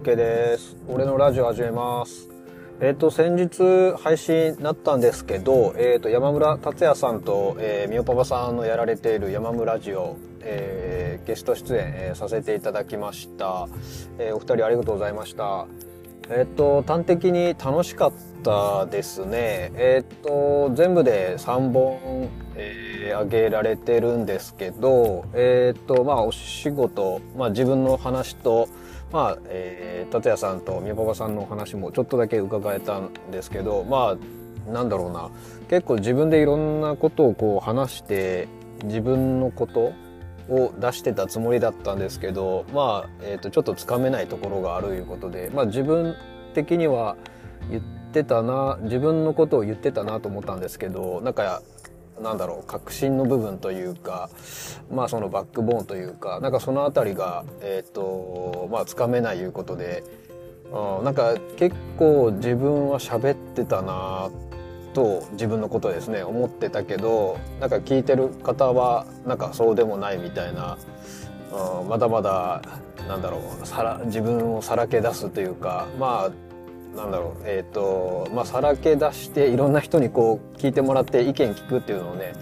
どうも、みけです。俺のラジオ始めます。えっ、と、先日配信になったんですけど、えっ、と、山村達也さんと、えー、みおパパさんのやられている山村ラジオ、えーゲスト出演、えーさせていただきました。えーお二人ありがとうございました。えっ、と、端的に楽しかったですね。えっ、と、全部で3本、えー上げられてるんですけど、えっ、と、まあ、お仕事、まあ、自分の話と、まあ、えー、達也さんとみパパさんのお話もちょっとだけ伺えたんですけど、まあ、なんだろうな。結構自分でいろんなことをこう話して、自分のことを出してたつもりだったんですけど、まあ、えっ、と、ちょっとつかめないところがあるいうことで、まあ自分的には言ってたな、自分のことを言ってたなと思ったんですけど、なんか、なんだろう、確信の部分というか、まあそのバックボーンというか、なんかそのあたりが、えっ、と、まあつかめないいうことで、うん、なんか結構自分は喋ってたなと自分のことですね思ってたけどなんか聞いてる方はなんかそうでもないみたいな、うん、まだまだなんだろうさら自分をさらけ出すというかまあなんだろうえっ、とまあさらけ出していろんな人にこう聞いてもらって意見聞くっていうのをね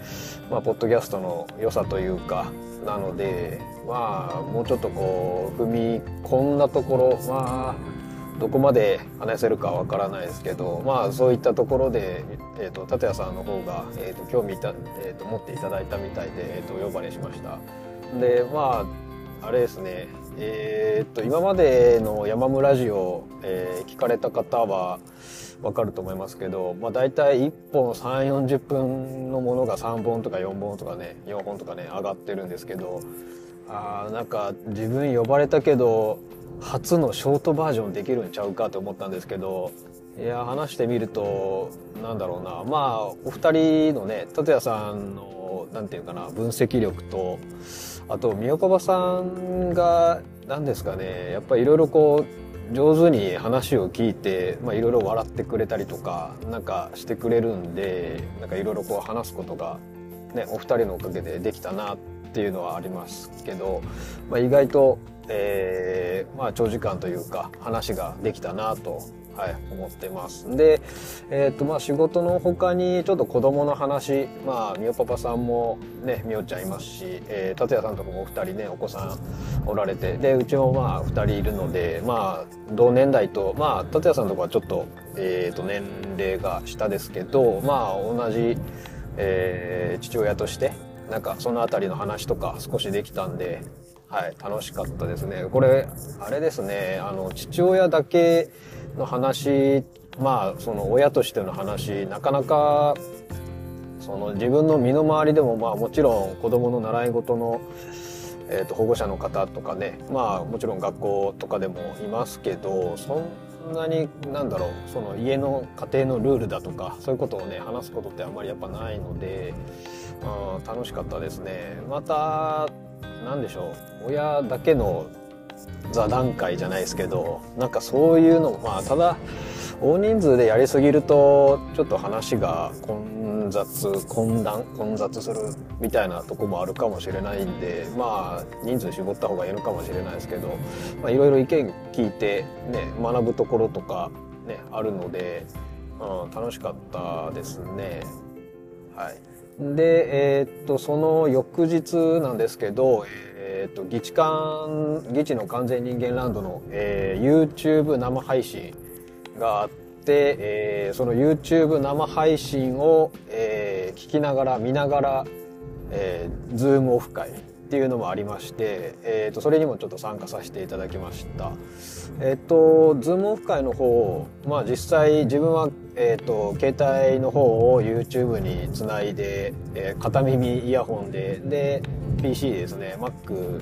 まあポッドキャストの良さというかなのでまあもうちょっとこう踏み込んだところまあどこまで話せるかわからないですけどまあそういったところで、えー、と達也さんの方が、えー、と興味た、えー、と持っていただいたみたいで、えー、とお呼ばれしました。でまああれですね。えー、と今までの山村ラジオ、えー聞かれた方はわかると思いますけど、まあ、大体1本3 4 0分のものが3本とか4本とかね4本とかね上がってるんですけどあなんか自分呼ばれたけど初のショートバージョンできるんちゃうかと思ったんですけどいや話してみるとなんだろうな。まあお二人のね達也さんのなんていうかな分析力とあとみおパパさんが何ですかねやっぱりいろいろこう上手に話を聞いていろいろ笑ってくれたりとかなんかしてくれるんでなんかいろいろこう話すことがねお二人のおかげでできたなっていうのはありますけど、まあ、意外と、えーまあ、長時間というか話ができたなと、はい、思ってます。で、えーとまあ、仕事の他にちょっと子供の話、まあ、みおパパさんもねみおちゃんいますし、えー、達也さんとかもお二人ねお子さんおられてでうちもまあ二人いるので、まあ、同年代と、まあ、達也さんとかはちょっと,、えー、と年齢が下ですけど、まあ、同じ、えー父親としてなんかそのあたりの話とか少しできたんで、はい、楽しかったですね。これ、あれですね、あの、父親だけの話、まあ、その親としての話、なかなか、その自分の身の回りでも、まあもちろん子供の習い事の、えー、と保護者の方とかね、まあもちろん学校とかでもいますけど、そんなに、なんだろう、その家の家庭のルールだとか、そういうことをね、話すことってあんまりやっぱないので、うん、楽しかったですね。また、なんでしょう、親だけの座談会じゃないですけど、なんかそういうのも、まあ、ただ、大人数でやりすぎると、ちょっと話が混雑、混乱、混雑するみたいなとこもあるかもしれないんで、まあ、人数絞った方がいいのかもしれないですけど、いろいろ意見聞いて、ね、学ぶところとか、ね、あるので、うん、楽しかったですね。はい。で、えーっと、その翌日なんですけど、えーっと、議事館、議事の完全人間ランドの、えー YouTube 生配信があって、えーその YouTube 生配信を、えー聞きながら、見ながら、えー、 Zoom オフ会っていうのもありまして、えー、とそれにもちょっと参加させていただきました。えっ、と、 Zoom オフ会の方、まあ実際自分は、えっ、と、携帯の方を YouTube につないで、えー片耳イヤホンで、で、PC ですね、Mac、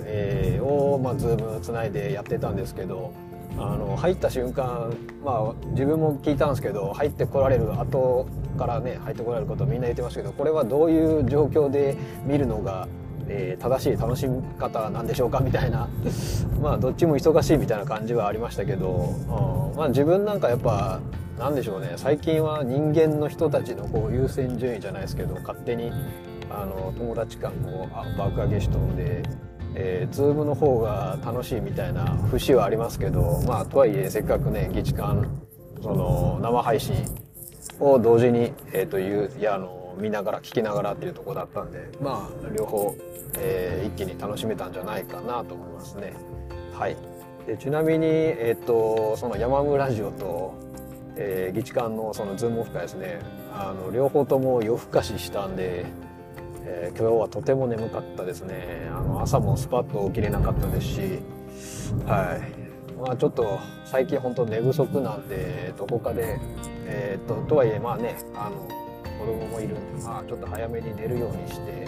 えーを、まあ、 Zoom つないでやってたんですけど、あの入った瞬間まあ自分も聞いたんですけど入ってこられる後からね入ってこられることみんな言ってましたけどこれはどういう状況で見るのが、えー正しい楽しみ方なんでしょうかみたいな まあどっちも忙しいみたいな感じはありましたけど、うんまあ自分なんかやっぱなんでしょうね最近は人間の人たちのこう優先順位じゃないですけど勝手にあの友達間をあ爆上げしとんで、えー、ズームの方が楽しいみたいな節はありますけど、まあ、とはいえ、せっかくね、議事館、その、生配信を同時に、え、ー、と、いう、いや、あの、見ながら、聞きながらっていうとこだったんで、まあ、両方、えー、一気に楽しめたんじゃないかなと思いますね。はい。でちなみに、えっ、ー、と、その山村ラジオと、えー、議事館のそのズームオフ会ですね、あの、両方とも夜更かししたんで、えー、今日はとても眠かったですね。あの、朝もスパッと起きれなかったですし、はい。まあちょっと最近本当寝不足なんで、どこかで、えっ、と、とはいえまあね、あの、子供もいるんで、まあちょっと早めに寝るようにして、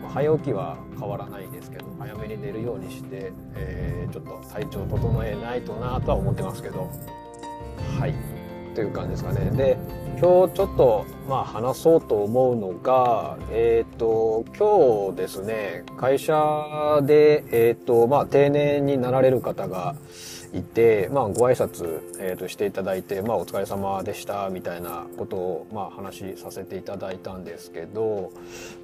まあ、早起きは変わらないですけど、早めに寝るようにして、えー、ちょっと体調整えないとなとは思ってますけど、はい。という感じですかね。で、今日ちょっと、まあ、話そうと思うのが、えっ、ー、と、今日ですね、会社で、えっ、ー、と、まあ、定年になられる方がいて、まあ、ご挨拶、えー、としていただいて、まあ、お疲れ様でした、みたいなことを、まあ、話させていただいたんですけど、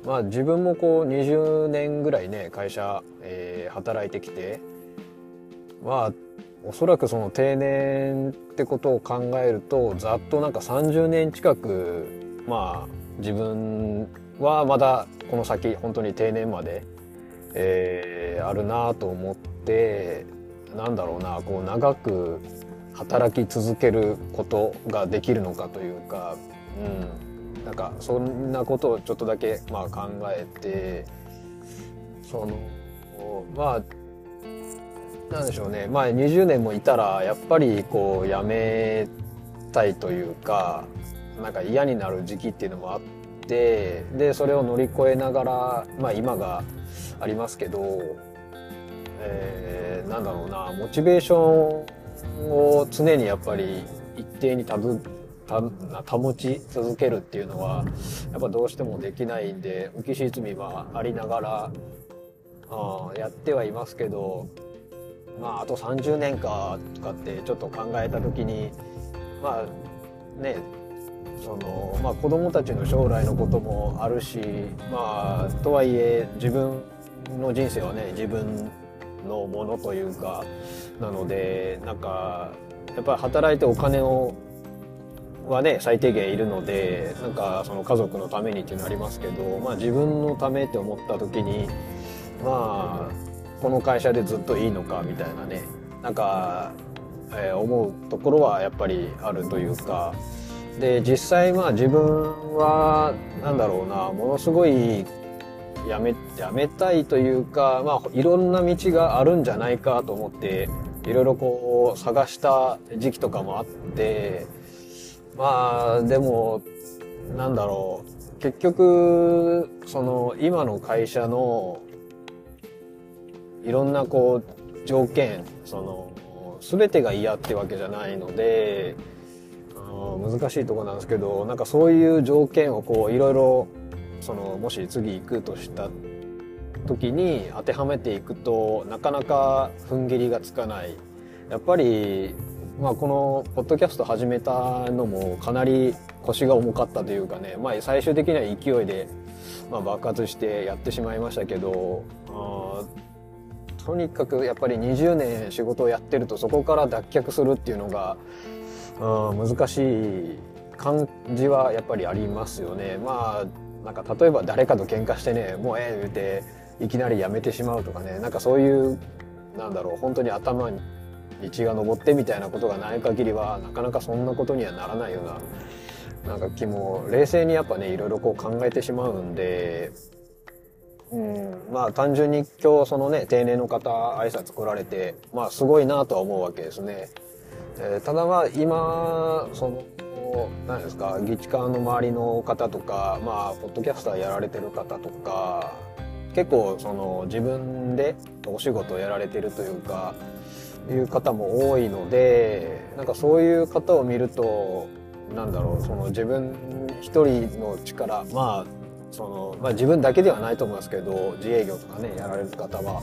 まあ、自分もこう、20年ぐらいね、会社、えー、働いてきて、まあ、おそらくその定年ってことを考えるとざっとなんか30年近くまあ自分はまだこの先本当に定年まで、えー、あるなと思ってなんだろうなこう長く働き続けることができるのかというか、うん、なんかそんなことをちょっとだけまあ考えてそのまあなんでしょうね。まあ20年もいたらやっぱりこう辞めたいというかなんか嫌になる時期っていうのもあってでそれを乗り越えながらまあ今がありますけど、えー、なんだろうなモチベーションを常にやっぱり一定に保ち続けるっていうのはやっぱどうしてもできないんで浮き沈みはありながらあやってはいますけどまああと30年かとかってちょっと考えた時にまあねそのまあ子供たちの将来のこともあるしまあとはいえ自分の人生はね自分のものというかなのでなんかやっぱり働いてお金をはね最低限いるのでなんかその家族のためにっていうのありますけど、まあ、自分のためって思った時にまあこの会社でずっといいのかみたいなね。なんか、えー、思うところはやっぱりあるというか。で実際まあ自分はなんだろうな。ものすごいやめやめたいというかまあいろんな道があるんじゃないかと思っていろいろこう探した時期とかもあって。まあでもなんだろう。結局その今の会社のいろんなこう条件その全てが嫌ってわけじゃないので難しいとこなんですけどなんかそういう条件をこういろいろそのもし次行くとした時に当てはめていくとなかなか踏ん切りがつかない。やっぱり、まあ、このポッドキャスト始めたのもかなり腰が重かったというかね、まあ、最終的には勢いで、まあ、爆発してやってしまいましたけどとにかくやっぱり20年仕事をやってるとそこから脱却するっていうのが、うん、難しい感じはやっぱりありますよね。まあなんか例えば誰かと喧嘩してねもうええ言うていきなりやめてしまうとかねなんかそういうなんだろう本当に頭に血が上ってみたいなことがない限りはなかなかそんなことにはならないようななんか気も冷静にやっぱねいろいろこう考えてしまうんでうん、まあ単純に今日そのね、定年の方挨拶来られて、まあすごいなとは思うわけですね。えー、ただまあ今、その、何ですか、議事館の周りの方とか、まあ、ポッドキャスターやられてる方とか、結構その自分でお仕事をやられてるというか、いう方も多いので、なんかそういう方を見ると、なんだろう、その自分一人の力、まあその、まあ、自分だけではないと思いますけど自営業とかねやられる方は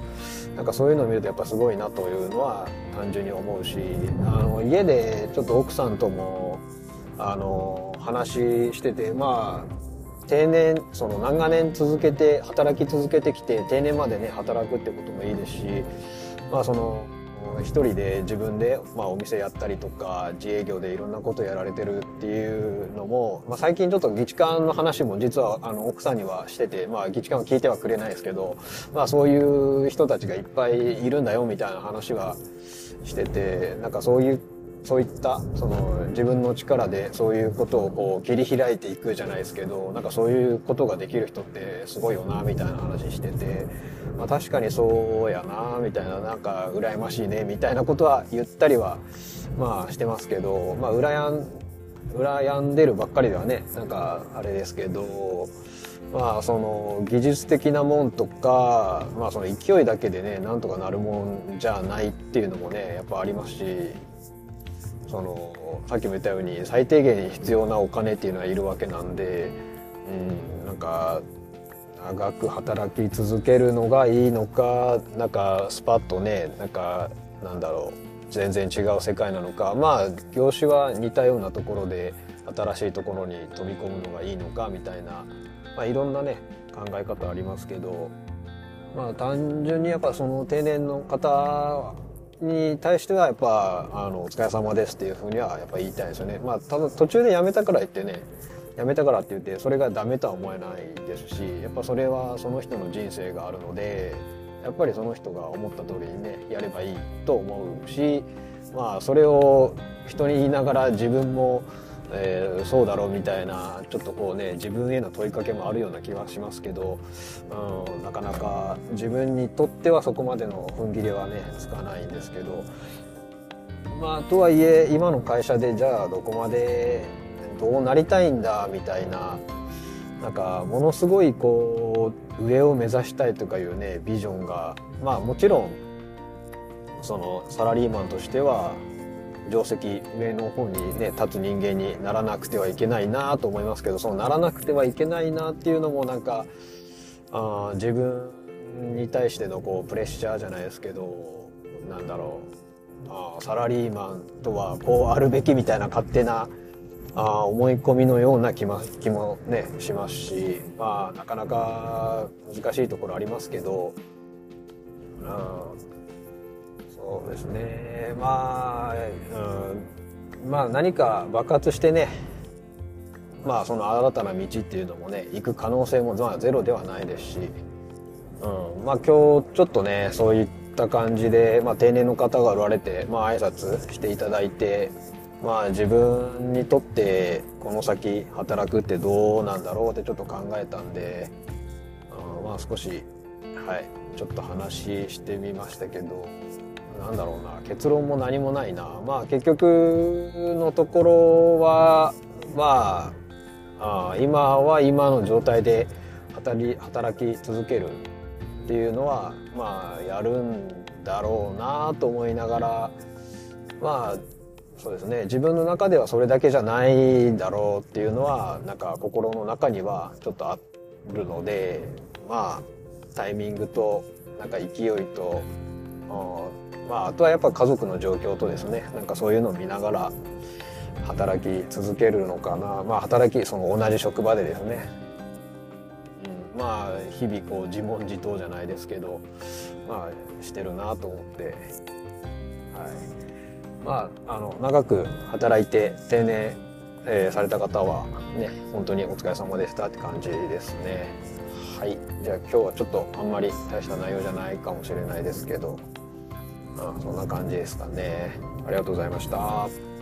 なんかそういうのを見るとやっぱすごいなというのは単純に思うしあの家でちょっと奥さんともあの話しててまあ定年その長年続けて働き続けてきて定年までね働くってこともいいですしまあその一人で自分で、まあ、お店やったりとか自営業でいろんなことやられてるっていうのも、まあ、最近ちょっと議事官の話も実はあの奥さんにはしてて、まあ、議事官は聞いてはくれないですけど、まあ、そういう人たちがいっぱいいるんだよみたいな話はしててなんかそういうそういったその自分の力でそういうことをこう切り開いていくじゃないですけどなんかそういうことができる人ってすごいよなみたいな話してて、まあ、確かにそうやなみたいななんか羨ましいねみたいなことは言ったりはまあしてますけどまあ羨ん羨んでるばっかりではねなんかあれですけどまあその技術的なもんとかまあその勢いだけでねなんとかなるもんじゃないっていうのもねやっぱありますしそのさっきも言ったように最低限必要なお金っていうのはいるわけなんで、うん、なんか長く働き続けるのがいいのかなんかスパッとねなんかなんだろう全然違う世界なのかまあ業種は似たようなところで新しいところに飛び込むのがいいのかみたいな、まあ、いろんなね考え方ありますけど、まあ、単純にやっぱその定年の方に対してはやっぱ、あの、お疲れ様ですっていうふうにはやっぱ言いたいですよね。まあ、ただ途中で辞めたから言ってね、辞めたからって言って、それがダメとは思えないですし、やっぱそれはその人の人生があるので、やっぱりその人が思った通りにね、やればいいと思うし、まあ、それを人に言いながら自分も、えー、そうだろうみたいなちょっとこうね自分への問いかけもあるような気はしますけど、うん、なかなか自分にとってはそこまでの踏ん切りはねつかないんですけどまあとはいえ今の会社でじゃあどこまでどうなりたいんだみたいななんかものすごいこう上を目指したいとかいうねビジョンがまあもちろんそのサラリーマンとしては定石上の方にね立つ人間にならなくてはいけないなと思いますけどそのならなくてはいけないなっていうのもなんかあ自分に対してのこうプレッシャーじゃないですけどなんだろう。あサラリーマンとはこうあるべきみたいな勝手なあ思い込みのような気も気もねしますしまあなかなか難しいところありますけど、うんそうですね。まあ、うん、まあ何か爆発してねまあその新たな道っていうのもね行く可能性もまあゼロではないですし、うん、まあ今日ちょっとねそういった感じで、まあ、定年の方がおられて、まあ挨拶していただいてまあ自分にとってこの先働くってどうなんだろうってちょっと考えたんで、うん、まあ少しはい。ちょっと話してみましたけど。なんだろうな結論も何もないな。まあ結局のところはまああ今は今の状態で働働き続けるっていうのはまあやるんだろうなと思いながらまあそうですね。自分の中ではそれだけじゃないだろうっていうのはなんか心の中にはちょっとあるのでまあタイミングとなんか勢いとまあ、あとはやっぱ家族の状況とですねなんかそういうのを見ながら働き続けるのかな。まあ働きその同じ職場でですね、うん、まあ日々こう自問自答じゃないですけどまあしてるなと思って、はい、まああの長く働いて定年、えー、された方はね本当にお疲れ様でしたって感じですね。はい、じゃあ今日はちょっとあんまり大した内容じゃないかもしれないですけど。あそんな感じですかね。ありがとうございました。